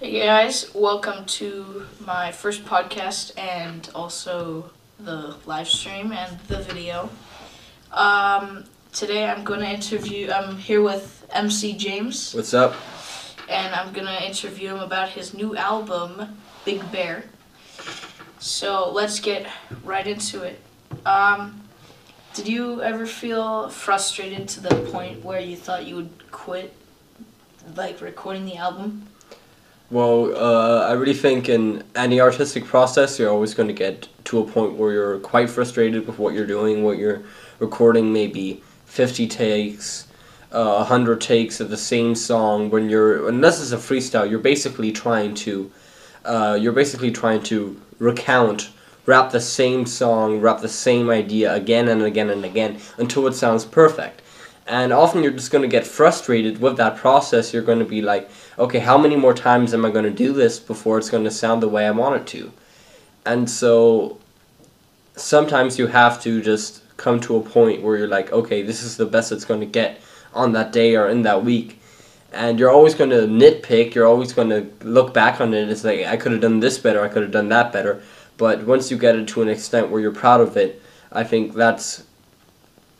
Hey guys, welcome to my first podcast and also the live stream and the video. Um, today I'm going to interview, I'm here with MC James What's up? and I'm going to interview him about his new album, Big Bear. So let's get right into it. Um, did you ever feel frustrated to the point where you thought you would quit, like recording the album? Well, uh, I really think in any artistic process, you're always going to get to a point where you're quite frustrated with what you're doing, what you're recording, maybe 50 takes, uh, 100 takes of the same song. When you're, unless it's a freestyle, you're basically trying to, uh, you're basically trying to recount, rap the same song, rap the same idea again and again and again until it sounds perfect. And often you're just going to get frustrated with that process. You're going to be like, okay, how many more times am I going to do this before it's going to sound the way I want it to? And so sometimes you have to just come to a point where you're like, okay, this is the best it's going to get on that day or in that week. And you're always going to nitpick, you're always going to look back on it. It's like, I could have done this better, I could have done that better. But once you get it to an extent where you're proud of it, I think that's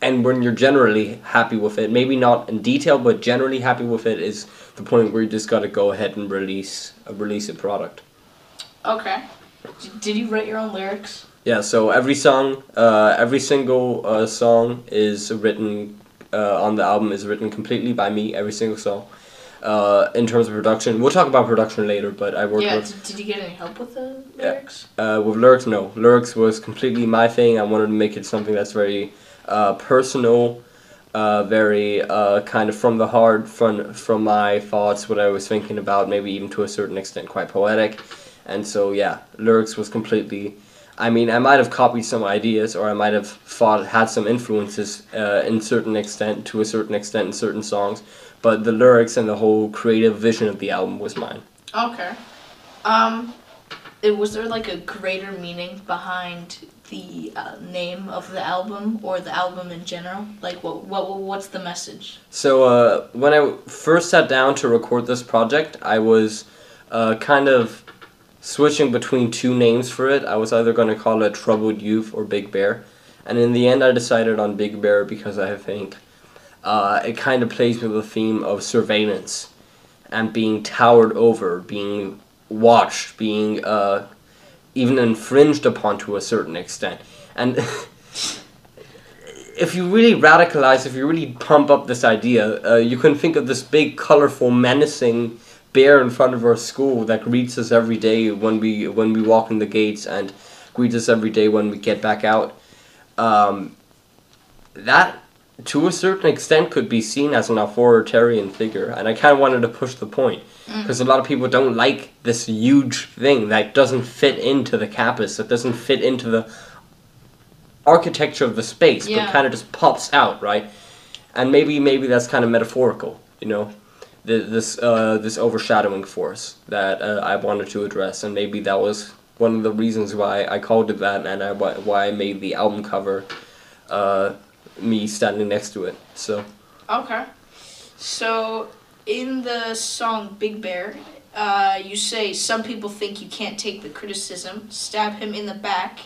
and when you're generally happy with it, maybe not in detail, but generally happy with it, is the point where you just got to go ahead and release a release a product. Okay. Did you write your own lyrics? Yeah. So every song, uh, every single uh, song is written uh, on the album is written completely by me. Every single song. Uh, in terms of production, we'll talk about production later. But I worked yeah. with Did, did you get any help with the lyrics? Uh, with lyrics, no. Lyrics was completely my thing. I wanted to make it something that's very uh, personal, uh, very uh, kind of from the heart, from from my thoughts, what I was thinking about, maybe even to a certain extent quite poetic. And so, yeah, lyrics was completely. I mean, I might have copied some ideas, or I might have thought had some influences uh, in certain extent, to a certain extent, in certain songs. But the lyrics and the whole creative vision of the album was mine. Okay. Um, it, was there like a greater meaning behind the uh, name of the album or the album in general? Like, what what what's the message? So uh, when I first sat down to record this project, I was uh, kind of switching between two names for it. I was either going to call it Troubled Youth or Big Bear, and in the end, I decided on Big Bear because I think uh, it kind of plays with the theme of surveillance and being towered over, being watched, being uh, even infringed upon to a certain extent, and. if you really radicalize, if you really pump up this idea, uh, you can think of this big, colorful, menacing bear in front of our school that greets us every day when we when we walk in the gates and greets us every day when we get back out. Um, that, to a certain extent, could be seen as an authoritarian figure, and I kind of wanted to push the point because a lot of people don't like this huge thing that doesn't fit into the campus, that doesn't fit into the architecture of the space, Yeah. but kind of just pops out, right? And maybe maybe that's kind of metaphorical, you know, the, this uh, this overshadowing force that uh, I wanted to address, and maybe that was one of the reasons why I called it that, and I, why why I made the album cover, uh, me standing next to it. So Okay. So, in the song Big Bear, uh, you say some people think you can't take the criticism. Stab him in the back.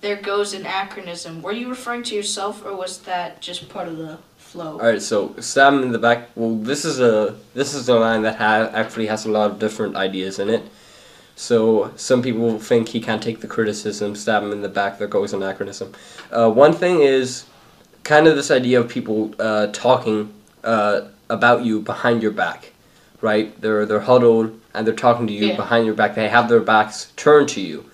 There goes an acronym. Were you referring to yourself, or was that just part of the flow? All right, so stab him in the back. Well, this is a this is a line that ha- actually has a lot of different ideas in it. So some people think he can't take the criticism. Stab him in the back. There goes an anachronism. Uh, one thing is kind of this idea of people uh, talking uh, about you behind your back, right? They're they're huddled and they're talking to you Yeah. behind your back. They have their backs turned to you.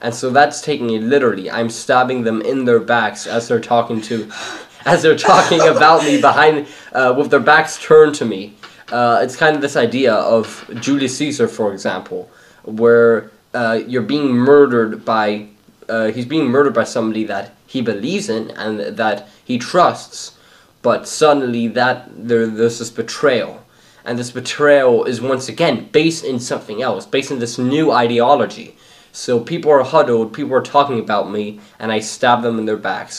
And so that's taking it literally. I'm stabbing them in their backs as they're talking to, as they're talking about me behind, uh, with their backs turned to me. Uh, it's kind of this idea of Julius Caesar, for example, where uh, you're being murdered by, uh, he's being murdered by somebody that he believes in and that he trusts, but suddenly that there, there's this betrayal, and this betrayal is once again based in something else, based in this new ideology. So people are huddled, people are talking about me, and I stab them in their backs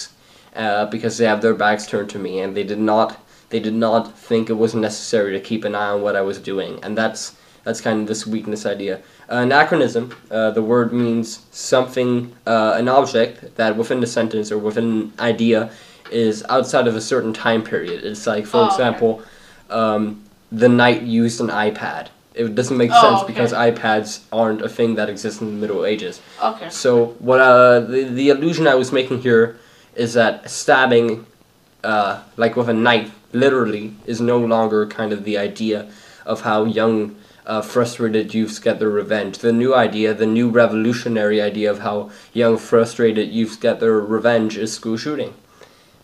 uh, because they have their backs turned to me, and they did not they did not think it was necessary to keep an eye on what I was doing, and that's That's kind of this weakness idea. anachronism, uh, the word means something, uh, an object that within the sentence or within an idea is outside of a certain time period. It's like, for Oh, okay. example, um, the knight used an iPad. It doesn't make Oh, sense okay. because iPads aren't a thing that exists in the Middle Ages. Okay. So what uh, the the illusion I was making here is that stabbing, uh, like with a knife, literally, is no longer kind of the idea of how young, uh, frustrated youths get their revenge. The new idea, the new revolutionary idea of how young, frustrated youths get their revenge is school shooting,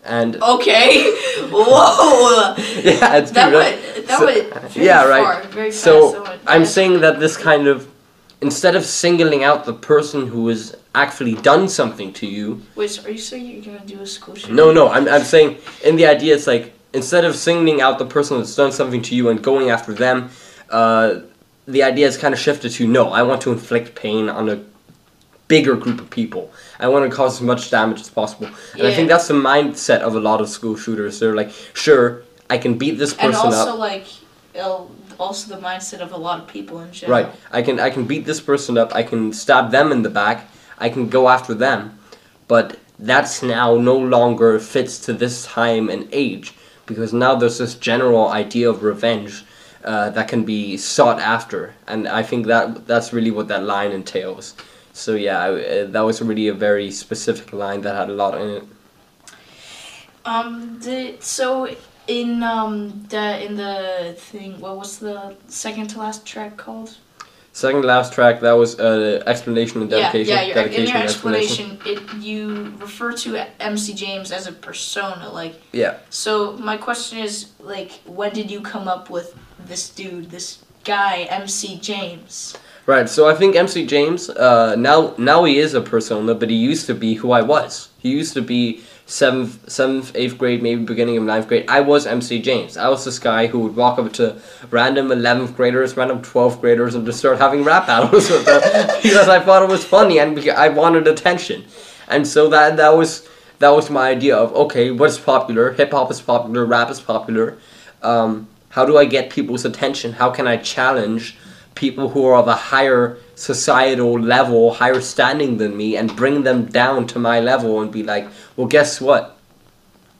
and Okay. Whoa. yeah, it's That pretty- went. That so- went. Yeah, far, right. Very fast. So I'm saying that this kind of, instead of singling out the person who has actually done something to you, Wait, so are you saying you're gonna do a school shooting? No, no, I'm, I'm saying in the idea it's like instead of singling out the person that's done something to you and going after them, uh, the idea is kind of shifted to no, I want to inflict pain on a bigger group of people. I want to cause as much damage as possible. And I think that's the mindset of a lot of school shooters. They're like, sure, I can beat this And person also up. like, also the mindset of a lot of people in general. Right. I can I can beat this person up. I can stab them in the back. I can go after them. But that's now no longer fits to this time and age because now there's this general idea of revenge uh, that can be sought after, and I think that that's really what that line entails. So yeah, I, uh, that was really a very specific line that had a lot in it. Um. The, so in um the in the thing, what was the second to last track called? Second to last track, that was uh, explanation and dedication. Yeah, yeah. Your, dedication in your explanation. explanation, it you refer to MC James as a persona, like. Yeah. So my question is, like, when did you come up with this dude, this guy, MC James? Right, so I think MC James, uh, now now he is a persona, but he used to be who I was. He used to be seventh, seventh, eighth grade, maybe beginning of ninth grade. I was MC James. I was this guy who would walk up to random eleventh graders, random twelfth graders, and just start having rap battles with them because I thought it was funny and I wanted attention. And so that that was that was my idea of okay, what's popular? Hip hop is popular, rap is popular. Um, how do I get people's attention? How can I challenge? People who are of a higher societal level, higher standing than me, and bring them down to my level and be like, well, guess what?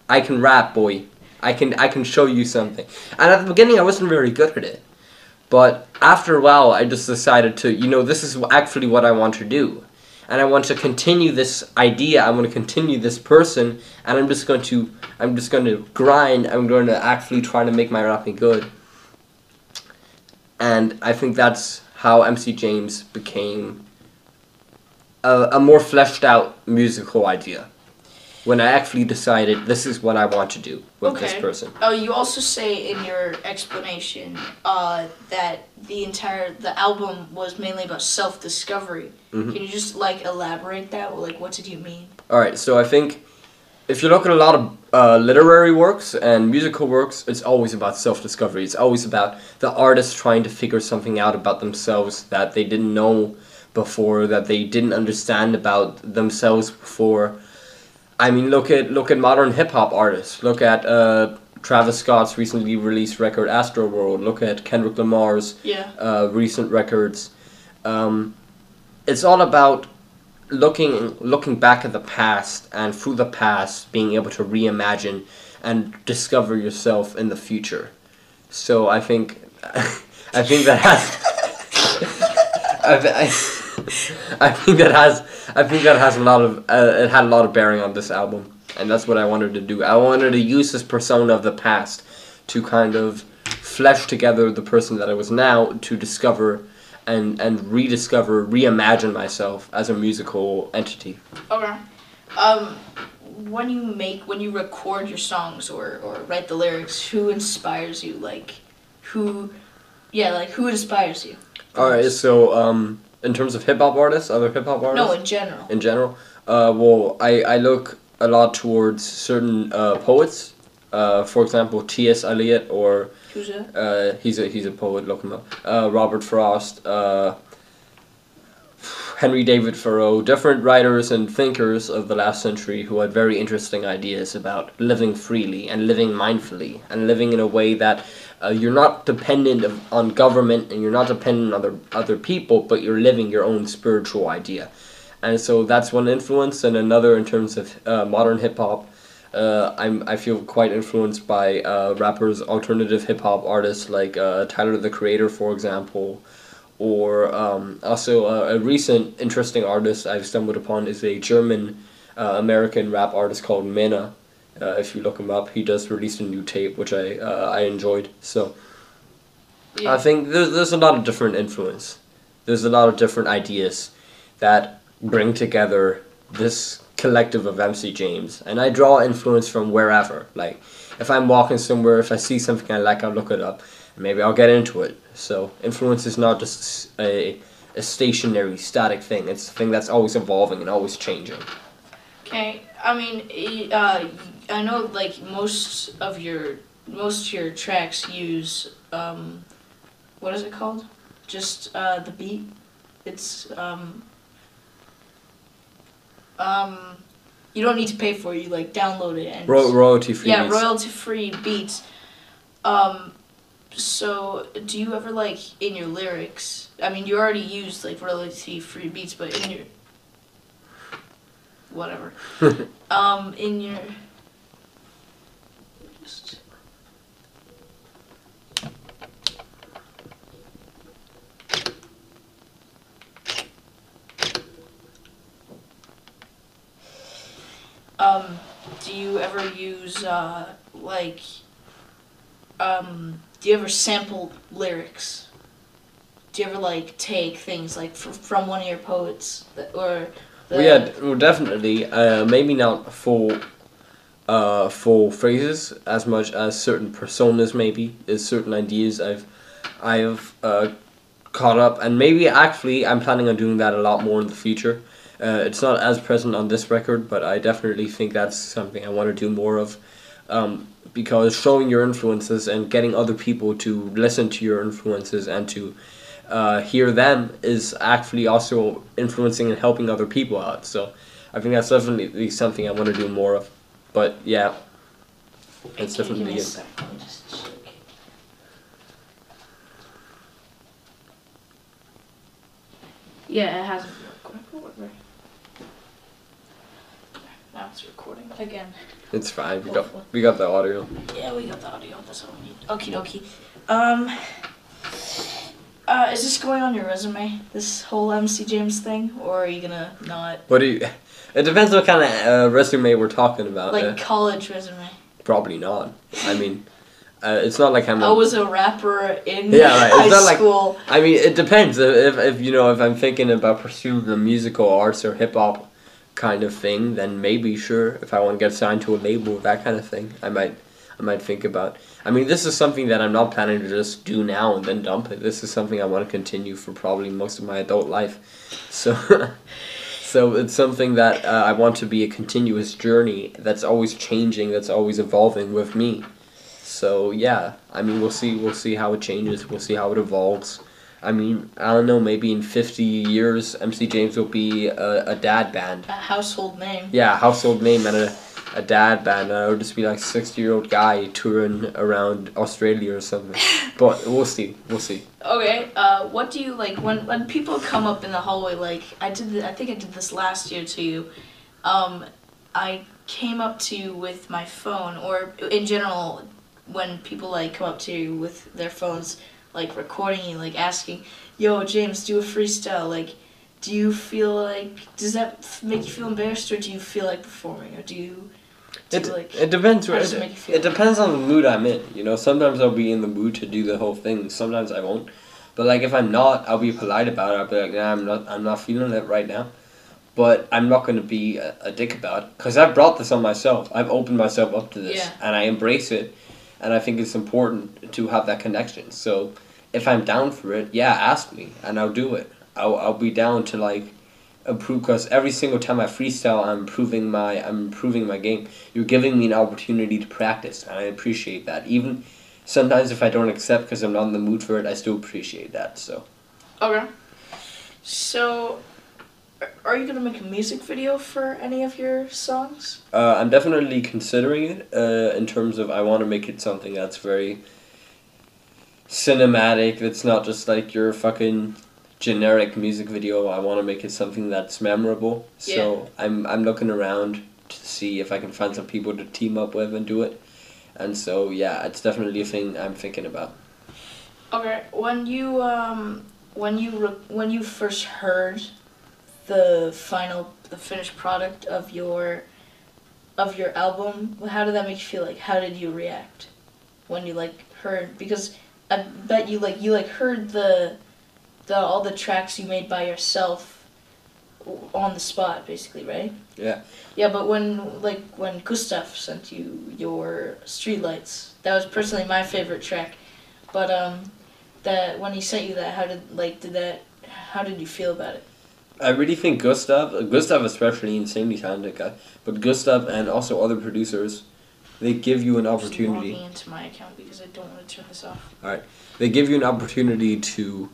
I can rap, boy. I can I can show you something. And at the beginning, I wasn't very good at it, but after a while, I just decided to, you know, this is actually what I want to do, and I want to continue this idea. I want to continue this person, and I'm just going to I'm just going to grind. I'm going to actually try to make my rapping good and I think that's how MC James became a, a more fleshed out musical idea. When I actually decided this is what I want to do with this person. Oh, you also say in your explanation uh, that the entire the album was mainly about self discovery. Mhm. Can you just like elaborate that? Like, what did you mean? All right, so I think if you look at a lot of uh, literary works and musical works, it's always about self discovery. It's always about the artist trying to figure something out about themselves that they didn't know before, that they didn't understand about themselves before. I mean, look at look at modern hip hop artists. Look at uh, Travis Scott's recently released record Astroworld. Look at Kendrick Lamar's Yeah. uh, recent records. Um, it's all about looking looking back at the past and through the past being able to reimagine and discover yourself in the future. So I think I think that has I, I, I think that has I think that has a lot of uh, it had a lot of bearing on this album and that's what I wanted to do. I wanted to use this persona of the past to kind of flesh together the person that I was now to discover and and rediscover, reimagine myself as a musical entity. Okay. Um, when you make when you record your songs or or write the lyrics, who inspires you? Like, who? Yeah, like who inspires you? All right, so um, in terms of hip hop artists, other hip hop artists, No, in general. in general, uh, well, I I look a lot towards certain uh, poets. Uh, for example, T.S. Eliot or Who's that? Uh, he's a he's a poet. Look him up. Uh, Robert Frost. Uh, Henry David Thoreau, different writers and thinkers of the last century who had very interesting ideas about living freely and living mindfully and living in a way that uh, you're not dependent of, on government and you're not dependent on other other people, but you're living your own spiritual idea. And so that's one influence, and another in terms of uh, modern hip hop. Uh, I'm I feel quite influenced by uh, rappers, alternative hip hop artists like uh, Tyler the Creator, for example, or um, also a, a recent interesting artist I've stumbled upon is a German uh, American rap artist called Mena. Uh, if you look him up, he just released a new tape which I uh, I enjoyed. So Yeah. I think there's there's a lot of different influence. There's a lot of different ideas that bring together this collective of MC James, and I draw influence from wherever. Like if I'm walking somewhere, if I see something I like, I'll look it up. Maybe I'll get into it. So influence is not just a a stationary, static thing. It's a thing that's always evolving and always changing. Okay, I mean, uh, I know like most of your most of your tracks use um, what is it called? Just uh, the beat. It's um, um, you don't need to pay for it. You like download it and Ro- royalty free. yeah, royalty free beats. Um, so do you ever like in your lyrics? I mean, you already used like royalty free beats, but in your whatever, um, in your just um, do you ever use uh like um do you ever sample lyrics do you ever like take things like fr- from one of your poets that, or the, yeah, well, definitely. Uh, maybe not for uh, phrases as much as certain personas. Maybe is certain ideas I've, I've uh, caught up, and maybe actually I'm planning on doing that a lot more in the future. Uh, it's not as present on this record, but I definitely think that's something I want to do more of, um, because showing your influences and getting other people to listen to your influences and to uh, hear them is actually also influencing and helping other people out. So I think that's definitely something I want to do more of. But yeah, it's Can you give me definitely a it. sec? Let me just check. Yeah, it hasn't been recording. Whatever. Now it's recording again. It's fine. We got we got the audio. Yeah, we got the audio. That's all we need. Okie dokie. Um, uh, is this going on your resume? This whole MC James thing, or are you gonna not What do you? It depends what kind of uh, resume we're talking about. like Uh, college resume? probably not. I mean, uh, it's not like I'm. I was a rapper in Yeah, right, it's high not like- school. I mean, it depends. If, if you know, if I'm thinking about pursuing the musical arts or hip hop kind of thing, then maybe sure. If I want to get signed to a label, that kind of thing, I might, I might think about. I mean, this is something that I'm not planning to just do now and then dump it. This is something I want to continue for probably most of my adult life. So, so it's something that uh, I want to be a continuous journey that's always changing, that's always evolving with me. So yeah, I mean we'll see we'll see how it changes. We'll see how it evolves. I mean I don't know. Maybe in fifty years, MC James will be a, a dad band. A household name. Yeah, household name and a, a dad band. And it'll just be like sixty year old guy touring around Australia or something. But we'll see. We'll see. Okay. Uh, what do you like when when people come up in the hallway? Like I did. th- I think I did this last year to you. Um, I came up to you with my phone, or in general, when people like come up to you with their phones, like recording you, like asking, "Yo, James, do a freestyle." Like, do you feel like does that make you feel embarrassed, or do you feel like performing, or do you? Do It, you, like it depends. It, it make you feel? it depends on the mood I'm in. You know, sometimes I'll be in the mood to do the whole thing. Sometimes I won't. But like if I'm not, I'll be polite about it. I'll be like, nah, I'm not. I'm not feeling it right now. But I'm not going to be a, a dick about it because I've brought this on myself. I've opened myself up to this, Yeah. and I embrace it. And I think it's important to have that connection. So if I'm down for it, yeah, ask me, and I'll do it. I'll I'll be down to like improve because every single time I freestyle, I'm improving my I'm improving my game. You're giving me an opportunity to practice, and I appreciate that. Even sometimes if I don't accept because I'm not in the mood for it, I still appreciate that. So Okay. So, are you gonna make a music video for any of your songs? Uh, I'm definitely considering it uh, in terms of I want to make it something that's very cinematic. It's not just like your fucking generic music video. I want to make it something that's memorable. So I'm I'm looking around to see if I can find some people to team up with and do it. And so yeah, it's definitely a thing I'm thinking about. Okay, when you um when you when you first heard the final the finished product of your of your album, how did that make you feel? Like, how did you react when you like heard? Because I bet you like you like heard the the all the tracks you made by yourself on the spot, basically, right? Yeah. Yeah, but when like when Gustav sent you your Streetlights, that was personally my favorite track. But um, that when he sent you that, how did like did that? How did you feel about it? I really think Gustav, Gustav especially, insanely talented guy, but Gustav and also other producers, they give you an I'm just opportunity. logging into my account because I don't want to turn this off. All right, they give you an opportunity to,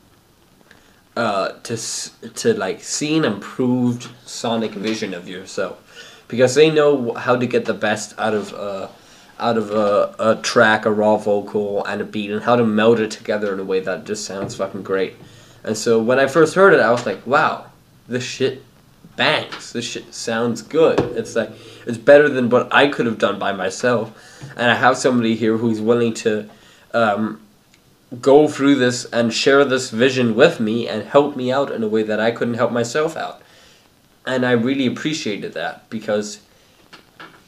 uh, to to like see an improved sonic vision of yourself, because they know how to get the best out of uh, out of a, a track, a raw vocal, and a beat, and how to meld it together in a way that just sounds fucking great. And so when I first heard it, I was like, wow, this shit bangs. This shit sounds good. It's like it's better than what I could have done by myself. And I have somebody here who's willing to um, go through this and share this vision with me and help me out in a way that I couldn't help myself out. And I really appreciated that because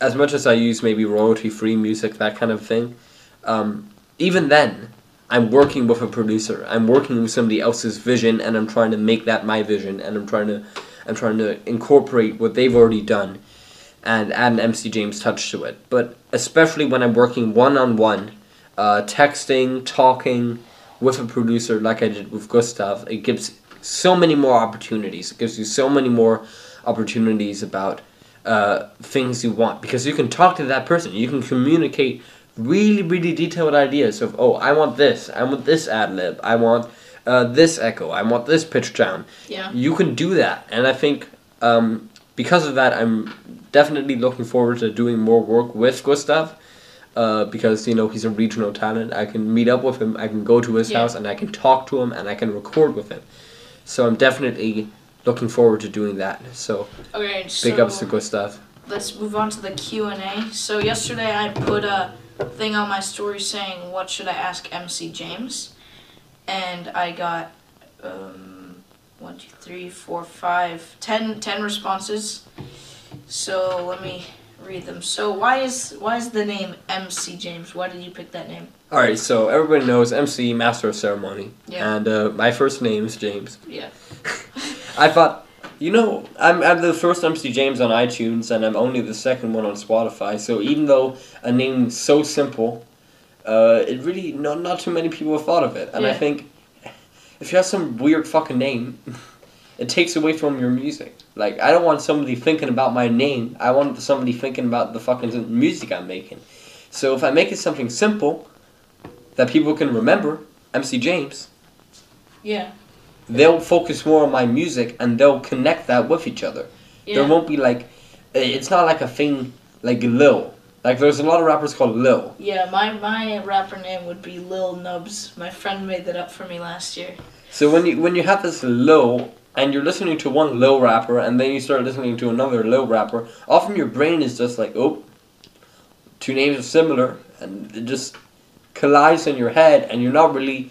as much as I use maybe royalty free music, that kind of thing, um, even then, I'm working with a producer. I'm working with somebody else's vision, and I'm trying to make that my vision, and I'm trying to, I'm trying to incorporate what they've already done, and add an MC James touch to it. But especially when I'm working one on one, texting, talking with a producer like I did with Gustav, it gives so many more opportunities. It gives you so many more opportunities about uh, things you want because you can talk to that person. You can communicate really, really detailed ideas of, oh, I want this, I want this ad lib, I want uh, this echo, I want this pitch down. Yeah. You can do that, and I think um, because of that, I'm definitely looking forward to doing more work with Gustav. Uh, because you know he's a regional talent, I can meet up with him. I can go to his Yeah. house and I can talk to him and I can record with him. So I'm definitely looking forward to doing that. So Okay, so big ups to Gustav. let's move on to the Q and A. So yesterday I put a thing on my story saying what should I ask MC James, and I got um, one, two, three, four, five, ten, ten responses. So let me read them. So why is why is the name MC James? Why did you pick that name? All right, so everybody knows MC Master of Ceremony, Yeah. and uh, my first name is James. Yeah. I thought, you know, I'm, I'm the first MC James on iTunes, and I'm only the second one on Spotify. So even though a name so simple, uh, it really not not too many people have thought of it. And I think if you have some weird fucking name, it takes away from your music. Like I don't want somebody thinking about my name. I want somebody thinking about the fucking music I'm making. So if I make it something simple that people can remember, MC James, Yeah. They'll focus more on my music and they'll connect that with each other. There won't be like, it's not like a thing like Lil. Like there's a lot of rappers called Lil. Yeah. My my rapper name would be Lil Nubs. My friend made that up for me last year. So when you when you have this Lil and you're listening to one Lil rapper and then you start listening to another Lil rapper, often your brain is just like, oh, two names are similar, and it just collides in your head, and you're not really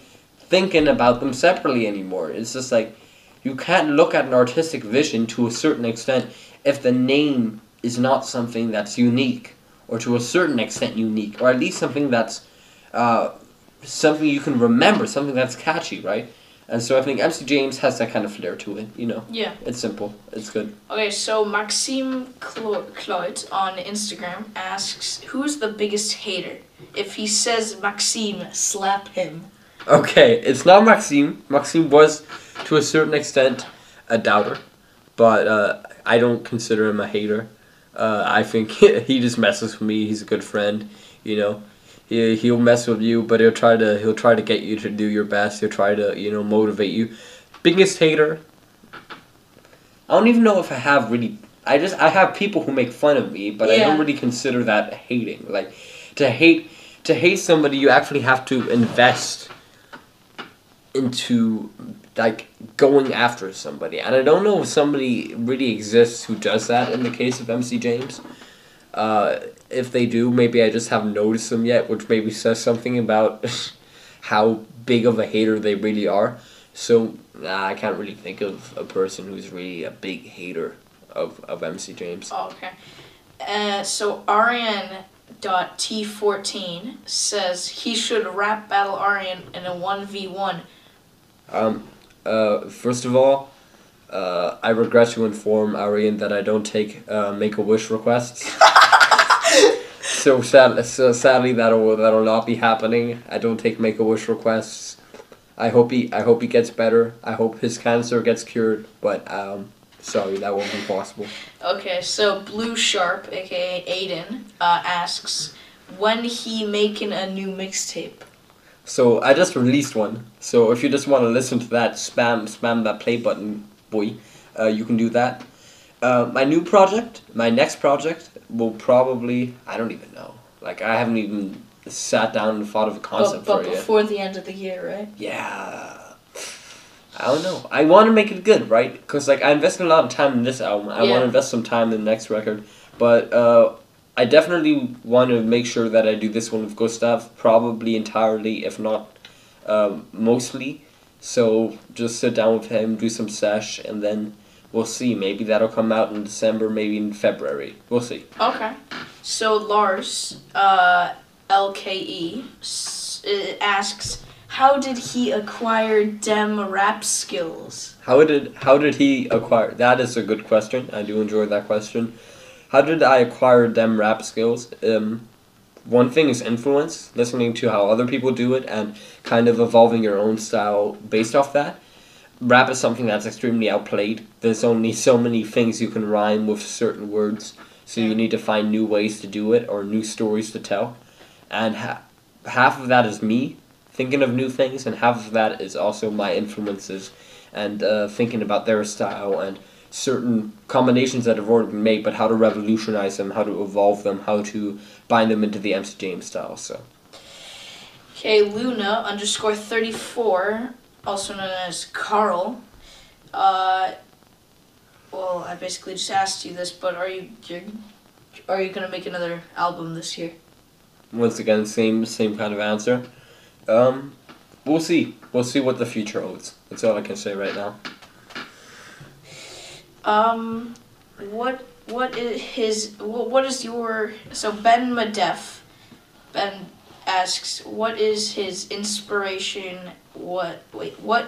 thinking about them separately anymore. It's just like you can't look at an artistic vision to a certain extent if the name is not something that's unique, or to a certain extent unique, or at least something that's uh, something you can remember, something that's catchy, right? And so I think MC James has that kind of flair to it. You know, Yeah. it's simple, it's good. Okay, so Maxime Clo- Cloyd on Instagram asks, "Who's the biggest hater? If he says Maxime, slap him." Okay, it's not Maxime. Maxime was, to a certain extent, a doubter, but uh, I don't consider him a hater. Uh, I think he just messes with me. He's a good friend, you know. He he'll mess with you, but he'll try to he'll try to get you to do your best. He'll try to you know motivate you. Biggest hater. I don't even know if I have really. I just I have people who make fun of me, but I don't really consider that hating. Like to hate to hate somebody, you actually have to invest into like going after somebody, and I don't know if somebody really exists who does that in the case of MC James. Uh, if they do, maybe I just haven't noticed them yet, which maybe says something about how big of a hater they really are. So nah, I can't really think of a person who's really a big hater of, of MC James. Oh, okay. Uh, so Aryan dot T fourteen says he should rap battle Aryan in a one v one. Um, uh, first of all, uh, I regret to inform Arian that I don't take uh, Make a Wish requests. so sad, so sadly that'll that'll not be happening. I don't take Make a Wish requests. I hope he I hope he gets better. I hope his cancer gets cured. But um, sorry, that won't be possible. Okay, so Blue Sharp, aka Aiden, uh, asks when he making a new mixtape. So I just released one. So if you just want to listen to that, spam spam that play button, boy. Uh, you can do that. Uh, my new project, my next project, will probably I don't even know. Like I haven't even sat down and thought of a concept But, but for it yet. before the end of the year, right? Yeah. I don't know. I want to make it good, right? Because like I invested a lot of time in this album. I want to invest some time in the next record, but uh, I definitely want to make sure that I do this one with Gustav, probably entirely, if not um, mostly. So just sit down with him, do some sesh, and then we'll see. Maybe that'll come out in December, maybe in February. We'll see. Okay. So Lars, uh, LKE, s- uh, asks, how did he acquire dem rap skills? How did how did he acquire? That is a good question. I do enjoy that question. How did I acquire them rap skills? Um, one thing is influence, listening to how other people do it, and kind of evolving your own style based off that. Rap is something that's extremely outplayed. There's only so many things you can rhyme with certain words, so you need to find new ways to do it or new stories to tell. And ha- half of that is me thinking of new things, and half of that is also my influences and uh, thinking about their style and certain combinations that have already been made, but how to revolutionize them, how to evolve them, how to bind them into the MC James style. So Okay, Luna underscore 34, also known as Carl. Uh, well, I basically just asked you this, but are you are you gonna make another album this year? once again, same same kind of answer. Um, we'll see. We'll see what the future holds. That's all I can say right now. Um, what what is his what, is your so Ben Madef, Ben asks what is his inspiration? What wait what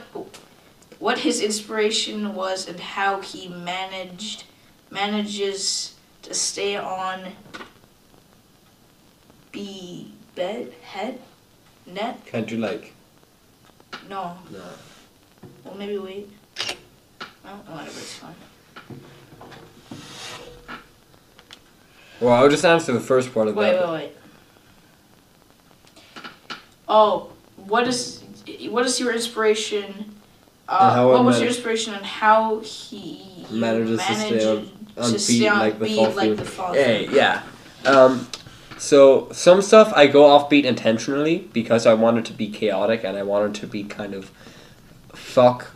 what his inspiration was and how he managed manages to stay on be bed head net Can't you like? no No. well maybe wait no whatever it's fine. Well, I'll just answer the first part of Wait, that. wait, wait. wait. Oh, what is what is your inspiration? Uh, how I what was your inspiration on how he you Manages to stay on- on to beat on like the beat fall like the fall Hey, through? yeah. Um, so some stuff I go off beat intentionally because I want it to be chaotic and I want it to be kind of fuck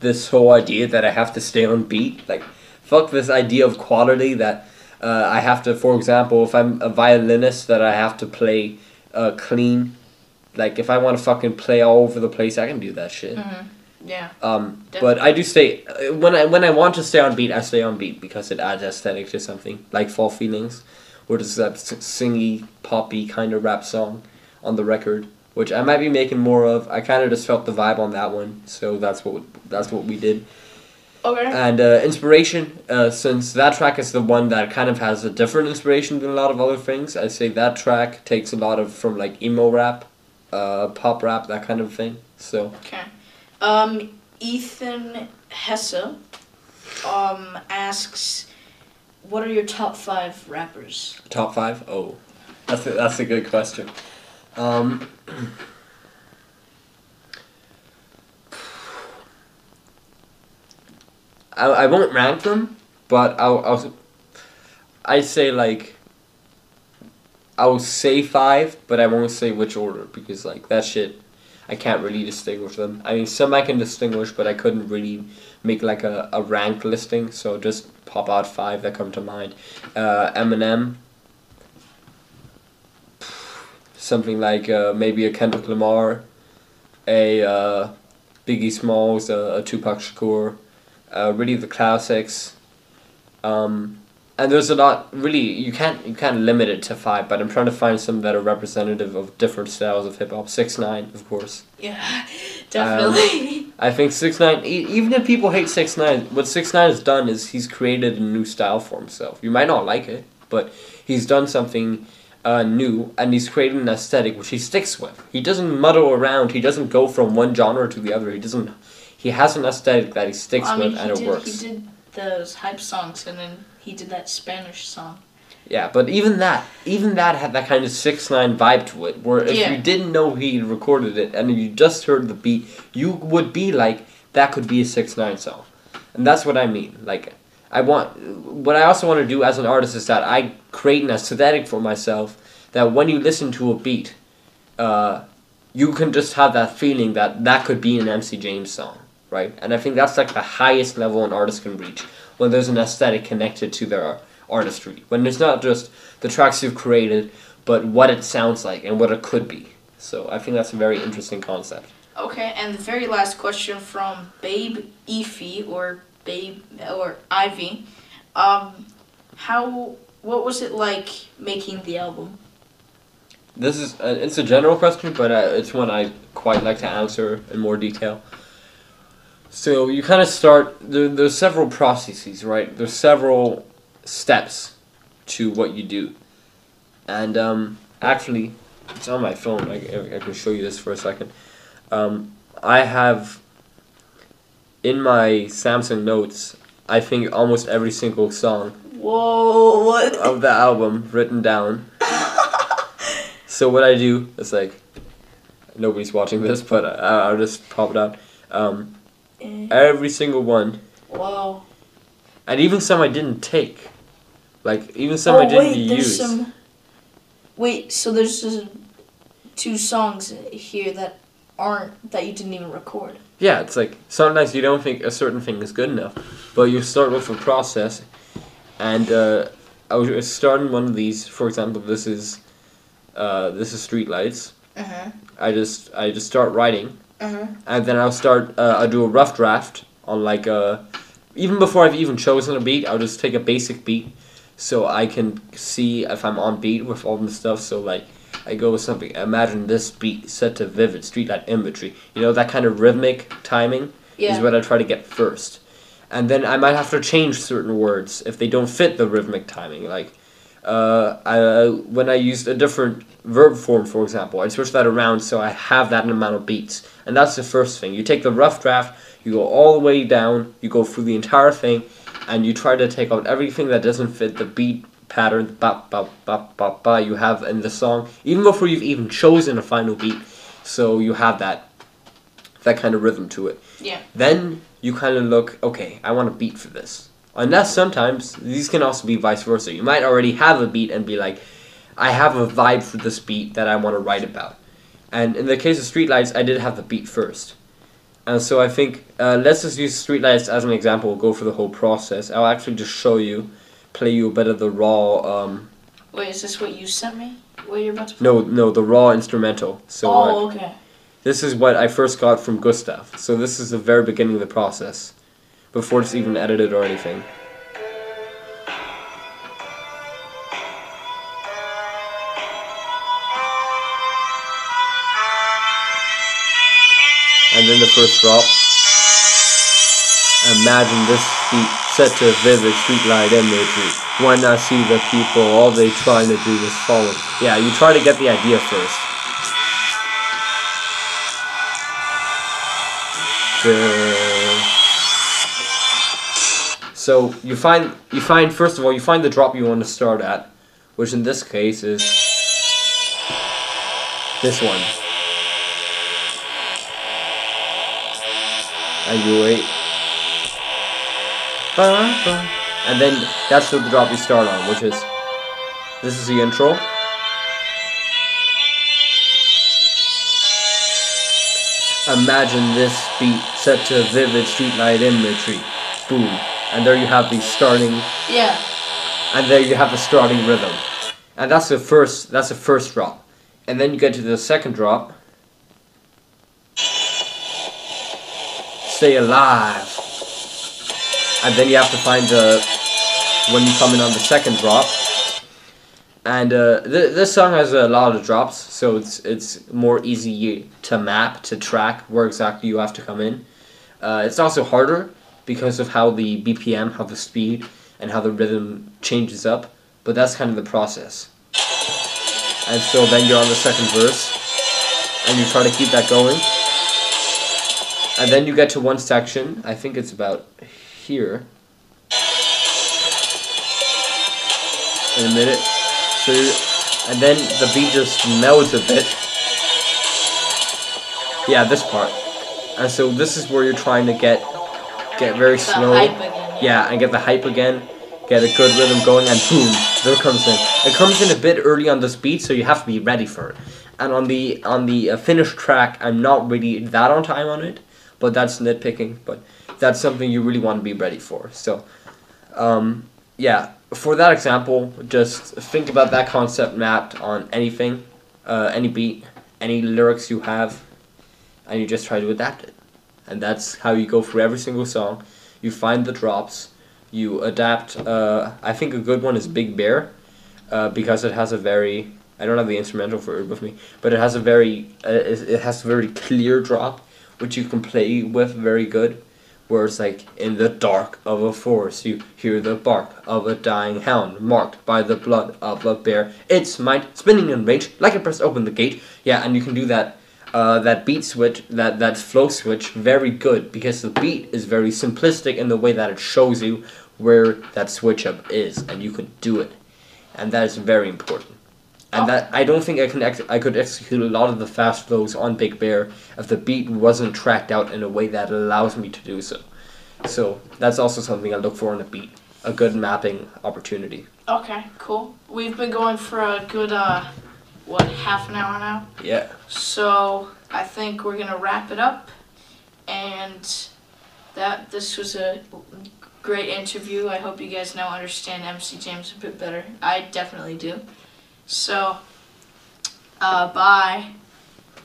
this whole idea that I have to stay on beat. Like fuck this idea of quality that uh, I have to. For example, if I'm a violinist, that I have to play uh, clean. Like if I want to fucking play all over the place, I can do that shit. Mhm. Yeah. Um, but I do stay uh, when I when I want to stay on beat, I stay on beat because it adds aesthetic to something like Fall Feelings, which is that singy, poppy kind of rap song on the record, which I might be making more of. I kind of just felt the vibe on that one, so that's what that's what we did. Okay. And uh, inspiration, uh, since that track is the one that kind of has a different inspiration than a lot of other things, I say that track takes a lot of from like emo rap, uh, pop rap, that kind of thing. So Okay. Um, Ethan Hesse um asks, what are your top five rappers? Top five? Oh, that's a, that's a good question. Um, I, I won't rank them, but I'll, I'll I'd say like I'll say five, but I won't say which order because like that shit I can't really distinguish them. I mean some I can distinguish, but I couldn't really make like a, a ranked listing, so just pop out five that come to mind. Uh, Eminem, something like uh, maybe a Kendrick Lamar, a uh, Biggie Smalls, a, a Tupac Shakur, uh, really the classics. Um, and there's a lot really you can't you can't limit it to five, but I'm trying to find some that are representative of different styles of hip hop. Six nine, of course. Yeah, definitely. I think six nine. E- even if people hate six nine, what six nine has done is he's created a new style for himself. You might not like it, but he's done something uh, new, and he's created an aesthetic which he sticks with. He doesn't muddle around. He doesn't go from one genre to the other. He doesn't. He has an aesthetic that he sticks I mean, with, and it works. He did those hype songs, and then he did that Spanish song. Yeah, but even that, even that had that kind of six nine vibe to it. Where if Yeah. you didn't know he recorded it and you just heard the beat, you would be like, that could be a six nine song, and that's what I mean. Like, I want what I also want to do as an artist is that I create an aesthetic for myself that when you listen to a beat, uh, you can just have that feeling that that could be an MC James song, right? And I think that's like the highest level an artist can reach when there's an aesthetic connected to their artistry. When it's not just the tracks you've created, but what it sounds like and what it could be. So I think that's a very interesting concept. Okay, and the very last question from Babe Efi or Babe or Ivy. Um, how what was it like making the album? This is uh, it's a general question, but uh, it's one I quite like to answer in more detail. So you kind of start. There, there's several processes, right? There's several steps to what you do, and um, actually, it's on my phone. I, I can show you this for a second. Um, I have in my Samsung Notes. I think almost every single song Whoa! What? of the album written down. So what I do is like, nobody's watching this, but I, I'll just pop it out. Um, Eh, every single one, Wow. and even some I didn't take, like even some I oh didn't wait, use. some. Wait, so there's two songs here that aren't that you didn't even record. Yeah, it's like sometimes you don't think a certain thing is good enough, but you start with a process, and uh, I was starting one of these. For example, this is, uh, this is Streetlights. Uh huh. I just I just start writing, Uh huh. and then I'll start. Uh, I'll do a rough draft on like a. Even before I've even chosen a beat, I'll just take a basic beat, so I can see if I'm on beat with all the stuff. So like, I go with something. Imagine this beat set to vivid streetlight imagery. You know that kind of rhythmic timing Yeah. is what I try to get first, and then I might have to change certain words if they don't fit the rhythmic timing. Like, uh, I, when I used a different verb form, for example, I switch that around so I have that amount of beats. And that's the first thing. You take the rough draft, you go all the way down, you go through the entire thing, and you try to take out everything that doesn't fit the beat pattern, ba ba ba ba ba you have in the song, even before you've even chosen a final beat. So you have that that kind of rhythm to it. Yeah. Then you kind of look, okay, I want a beat for this. Unless sometimes these can also be vice versa. You might already have a beat and be like, I have a vibe for this beat that I want to write about. And in the case of Streetlights, I did have the beat first. And so I think, uh, let's just use Streetlights as an example, we'll go for the whole process. I'll actually just show you, play you a bit of the raw, um, Wait, is this what you sent me? What you're about to? play? no, no, the raw instrumental. So oh, okay. This is what I first got from Gustav. So this is the very beginning of the process, before it's even edited or anything. The first drop. Imagine this beat set to vivid streetlight imagery. When I see the people, all they trying to do is follow. Yeah, you try to get the idea first. So you find you find first of all you find the drop you want to start at, which in this case is this one. And you wait. and then that's the drop you start on, which is this is the intro. Imagine this beat set to a vivid streetlight imagery. Boom. And there you have the starting Yeah. and there you have the starting rhythm. And that's the first that's the first drop. And then you get to the second drop. Stay alive. And then you have to find the when you come in on the second drop. And uh, th- this song has a lot of drops, so it's it's more easy to map to track where exactly you have to come in. Uh, it's also harder because of how the BPM, how the speed, and how the rhythm changes up. But that's kind of the process. And so then you're on the second verse, and you try to keep that going. And then you get to one section. I think it's about here. In a minute. So, and then the beat just melts a bit. Yeah, this part. And so this is where you're trying to get get very slow. hype again. Yeah, and get the hype again, get a good rhythm going, and boom, there comes in. It comes in a bit early on this beat, so you have to be ready for it. And on the on the uh, finished track, I'm not really that on time on it, but that's nitpicking. But that's something you really want to be ready for. So, um, yeah, for that example, just think about that concept mapped on anything, uh, any beat, any lyrics you have, and you just try to adapt it. And that's how you go through every single song. You find the drops, you adapt. Uh, I think a good one is Big Bear, uh, because it has a very. I don't have the instrumental for it with me, but it has a very. Uh, it it has a very clear drop, which you can play with very good. Where it's like in the dark of a forest, you hear the bark of a dying hound, marked by the blood of a bear. Its might spinning in rage, like it pressed open the gate. Yeah, and you can do that uh, that beat switch, that, that flow switch, very good because the beat is very simplistic in the way that it shows you where that switch up is, and you can do it, and that is very important. And that I don't think I can ex- I could execute a lot of the fast flows on Big Bear if the beat wasn't tracked out in a way that allows me to do so. So that's also something I look for in a beat, a good mapping opportunity. Okay, cool. We've been going for a good, uh, what, half an hour now? Yeah. So I think we're gonna wrap it up, and that this was a great interview. I hope you guys now understand MC James a bit better. I definitely do. So, uh, bye.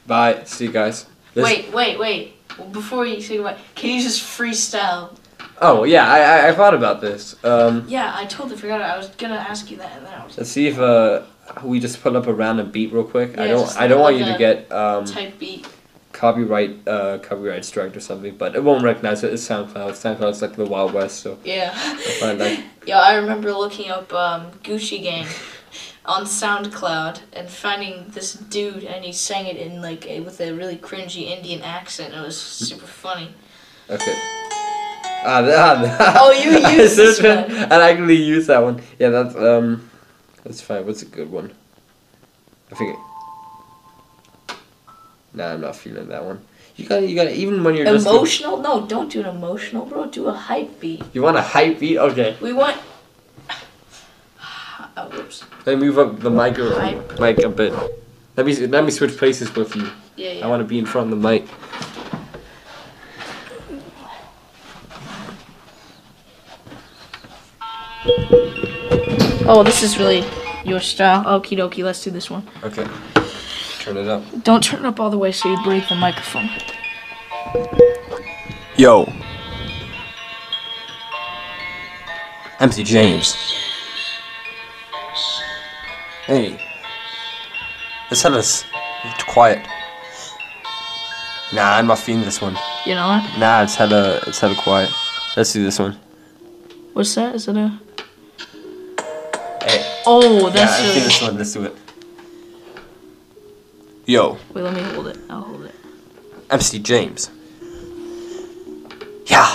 Bye. See you guys. This- Wait, wait, wait. Before you say goodbye, can you just freestyle? Oh yeah, I, I I thought about this. Um. Yeah, I totally forgot. I was gonna ask you that, and then I was Let's see if uh we just pull up a random beat real quick. I don't I don't want you to get um type beat. copyright uh copyright strike or something, but it won't recognize it. It's SoundCloud. SoundCloud's like the Wild West, so Yeah. I find that Yeah, I remember looking up um, Gucci Gang on SoundCloud and finding this dude, and he sang it in like a, with a really cringy Indian accent. It was super funny. okay. Ah, that, Oh, you used this one. And I actually use that one. Yeah, that's um, that's fine. What's a good one? I think. It, nah, I'm not feeling that one. You gotta, you gotta. Even when you're just. Emotional? No, don't do an emotional, bro. Do a hype beat. You want a hype beat? Okay. We want. Oh, whoops. Let me move up the mic or mic a bit. Let me let me switch places with you. Yeah, yeah. I want to be in front of the mic. Oh, this is really your style. Okie dokie, let's do this one. Okay. Turn it up. Don't turn it up all the way so you break the microphone. Yo. MC James. Hey. Let's have this quiet. Nah, I'm not feeling this one. You know what? Nah, it's hella, it's hella quiet. Let's do this one. What's that? Is it a. Hey. Oh, Yeah, that's let's do really. this one. Let's do it. Yo, Wait, let me hold it. I'll hold it. MC James. Yeah.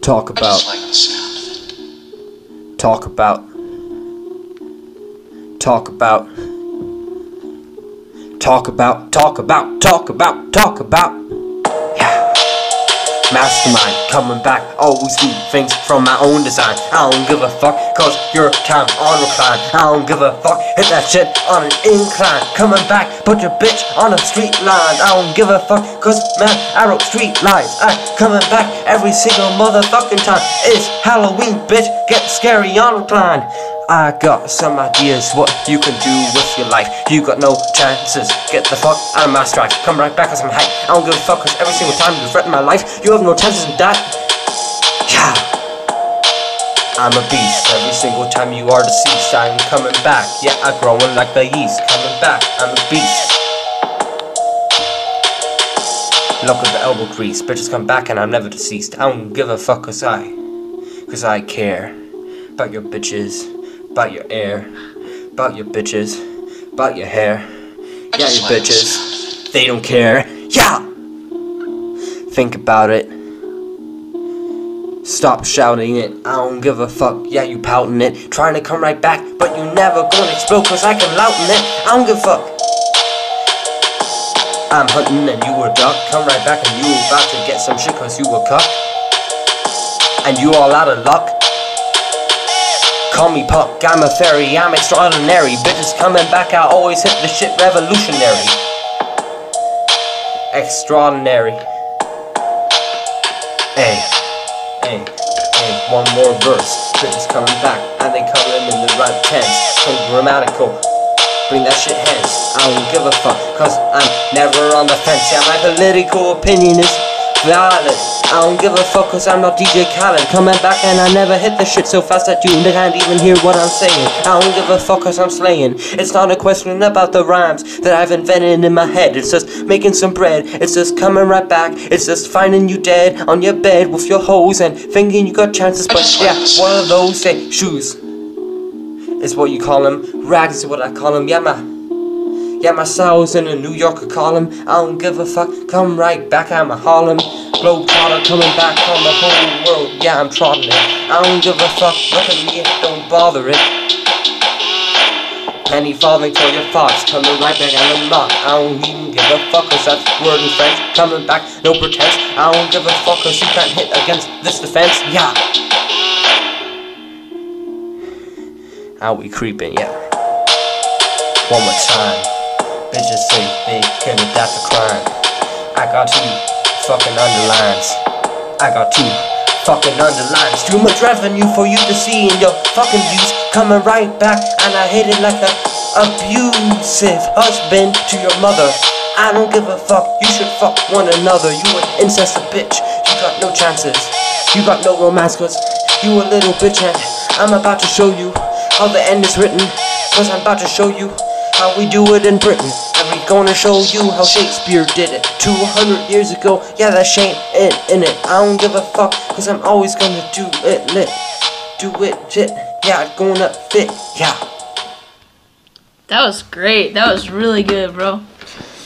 Talk I about. just like the sound talk about talk about talk about talk about talk about talk about yeah mastermind. Coming back, always do things from my own design. I don't give a fuck, cause your time on recline. I don't give a fuck, hit that shit on an incline. Coming back, put your bitch on a street line. I don't give a fuck, cause man, I wrote street lines. I coming back every single motherfucking time. It's Halloween, bitch, get scary on recline. I got some ideas what you can do with your life. You got no chances. Get the fuck out of my stride. Come right back on some hype. I don't give a fuck cause every single time you threaten my life, you have no chances in that. Yeah. I'm a beast. Every single time you are deceased, I'm coming back. Yeah, I'm growing like the yeast. Coming back. I'm a beast. Look at the elbow grease. Bitches come back and I'm never deceased. I don't give a fuck cause I. Cause I care. About your bitches. About your air. About your bitches. About your hair. Yeah, your bitches. They don't care. Yeah! Think about it. Stop shouting it. I don't give a fuck. Yeah, you pouting it. Trying to come right back, but you never gonna explode cause I can louting it. I don't give a fuck. I'm hunting and you were duck. Come right back and you about to get some shit cause you were cuck. And you all out of luck. Call me Puck, I'm a fairy, I'm extraordinary. Bitches coming back, I always hit the shit revolutionary. Extraordinary. Hey, hey, hey, one more verse. Bitches coming back, and they coming in the right tense. So grammatical. Bring that shit hence. I don't give a fuck, cause I'm never on the fence. Yeah, my political opinion is valid. I don't give a fuck cause I'm not DJ Khaled Coming back and I never hit the shit so fast that you can't even hear what I'm saying I don't give a fuck cause I'm slaying It's not a question about the rhymes that I've invented in my head It's just making some bread It's just coming right back It's just finding you dead on your bed with your hoes And thinking you got chances but yeah, one of those say shoes is what you call them Rags is what I call them Yeah, my yeah, my soul's in a New Yorker column. I don't give a fuck. Come right back out my Harlem. Globetrotter coming back from the whole world. Yeah, I'm trotting it. I don't give a fuck. Look at me, don't bother it. Penny falling for your thoughts. Coming right back out of knock. I don't even give a fuck. Cause that's word and French. Coming back, no pretense. I don't give a fuck. Cause you can't hit against this defense. Yeah. How we creeping, yeah. One more time. Bitches say they can adapt the crime. I got two fucking underlines. I got two fucking underlines. Too much revenue for you to see in your fucking views. Coming right back, and I hit it like a abusive husband to your mother. I don't give a fuck. You should fuck one another. You an incest bitch. You got no chances. You got no romance, cause you a little bitch, and I'm about to show you how the end is written. Cause I'm about to show you how we do it in Britain. And we gonna show you how Shakespeare did it 200 years ago. Yeah, that ain't it in it. I don't give a fuck, cause I'm always gonna do it lit. Do it shit. Yeah, gonna fit. Yeah. That was great. That was really good, bro.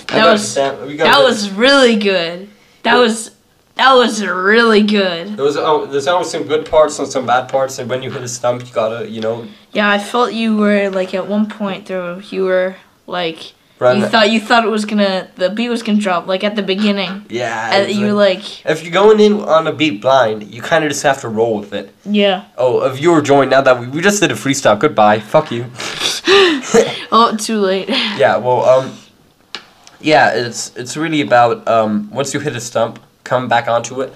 That was that- we got that the- was really good. That was that was really good. There was oh, there's always some good parts and some bad parts, and when you hit a stump, you gotta you know Yeah, I felt you were like at one point there you were like run. you thought you thought it was gonna the beat was gonna drop like at the beginning. yeah. And it's you were like- like if you're going in on a beat blind, you kind of just have to roll with it. yeah. Oh, a viewer joined now that we, we just did a freestyle. Goodbye. Fuck you. Oh, too late. Yeah, well, um, yeah, it's it's really about um, once you hit a stump, come back onto it,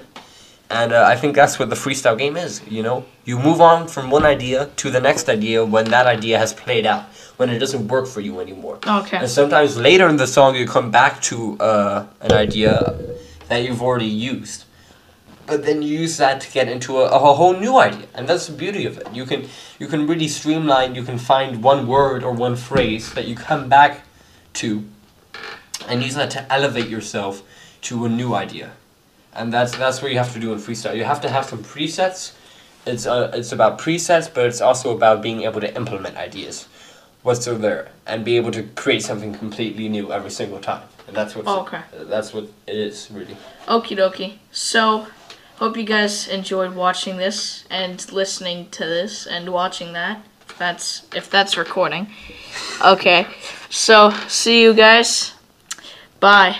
and uh, I think that's what the freestyle game is. You know, you move on from one idea to the next idea when that idea has played out, when it doesn't work for you anymore. Okay. And sometimes later in the song, you come back to uh, an idea that you've already used. But then you use that to get into a, a whole new idea, and that's the beauty of it. You can you can really streamline. You can find one word or one phrase that you come back to, and use that to elevate yourself to a new idea, and that's that's what you have to do in freestyle. You have to have some presets. It's uh, it's about presets, but it's also about being able to implement ideas, what's still there, and be able to create something completely new every single time. And that's what Okay. that's what it is really. Okie dokie. So, hope you guys enjoyed watching this and listening to this and watching that. If that's if that's recording. Okay. So, see you guys. Bye.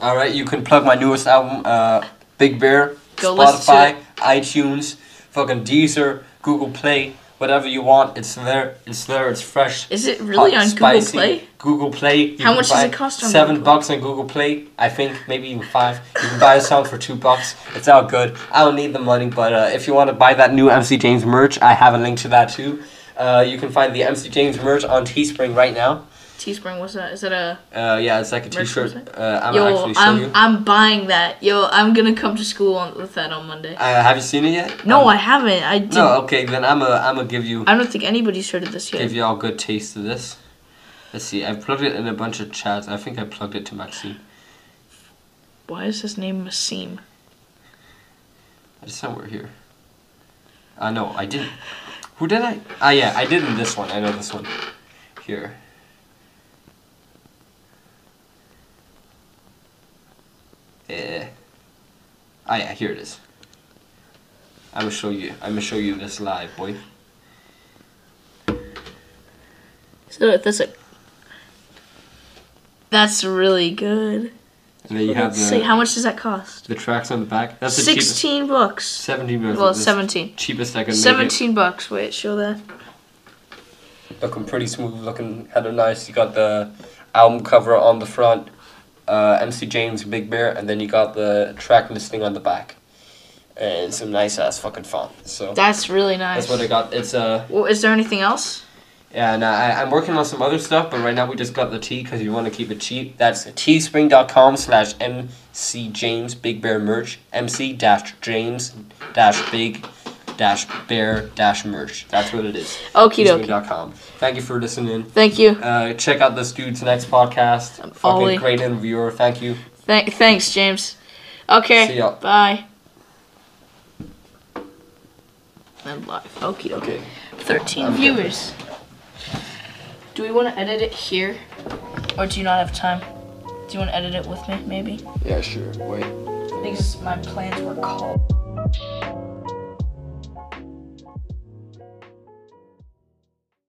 All right, you can plug my newest album, uh, Big Bear, Go Spotify, it. iTunes, fucking Deezer, Google Play, whatever you want. It's there. It's there. It's fresh. Is it really hot, on spicy. Google Play? Google Play. How much does it cost on Seven Google bucks on Google Play. I think maybe even five. You can buy a song for two bucks. It's all good. I don't need the money, but uh, if you want to buy that new MC James merch, I have a link to that too. Uh, you can find the MC James merch on Teespring right now. Teespring, what's that? Is that a Uh, yeah, it's like a T-shirt. Uh, I'm yo? actually show I'm you. I'm buying that. Yo, I'm gonna come to school on, with that on Monday. Uh, have you seen it yet? No, Um, I haven't. I did. No, okay, then I'm a I'm gonna give you I don't think anybody's heard of this yet. give you all a good taste of this. Let's see. I plugged it in a bunch of chats. I think I plugged it to Maxine. Why is his name Masim? It's somewhere here. Uh, no, I didn't. Who did I? Ah, yeah, I did in this one. I know this one. Here. Eh. Ah, yeah, here it is. I'm gonna show you. I'm gonna show you this live, boy. So that's a. That's really good. And then you have Let's see, how much does that cost? the tracks on the back. That's the cheapest. Sixteen bucks. Seventeen bucks. Well, seventeen. Cheapest I could make it. Seventeen bucks. Wait, show that. looking pretty smooth, looking kind of nice. You got the album cover on the front, uh, MC James Big Bear, and then you got the track listing on the back, and some nice ass fucking font. So That's really nice. that's what I got. It's uh, Well, is there anything else? yeah, and I, I'm working on some other stuff, but right now we just got the T because you want to keep it cheap. That's teespring.com slash MC James Big Bear merch. MC dash James dash Big dash Bear dash merch. That's what it is. Okie dokie. Thank you for listening. Thank you. Uh, check out this dude's next podcast. I'm Fucking Ollie. great interviewer. Thank you. Th- thanks, James. Okay. See ya. Bye. And live. Okie dokie. Okay. 13 I'm viewers. Do we want to edit it here? Or do you not have time? Do you want to edit it with me, maybe? Yeah, sure. Wait. Because my plans were called.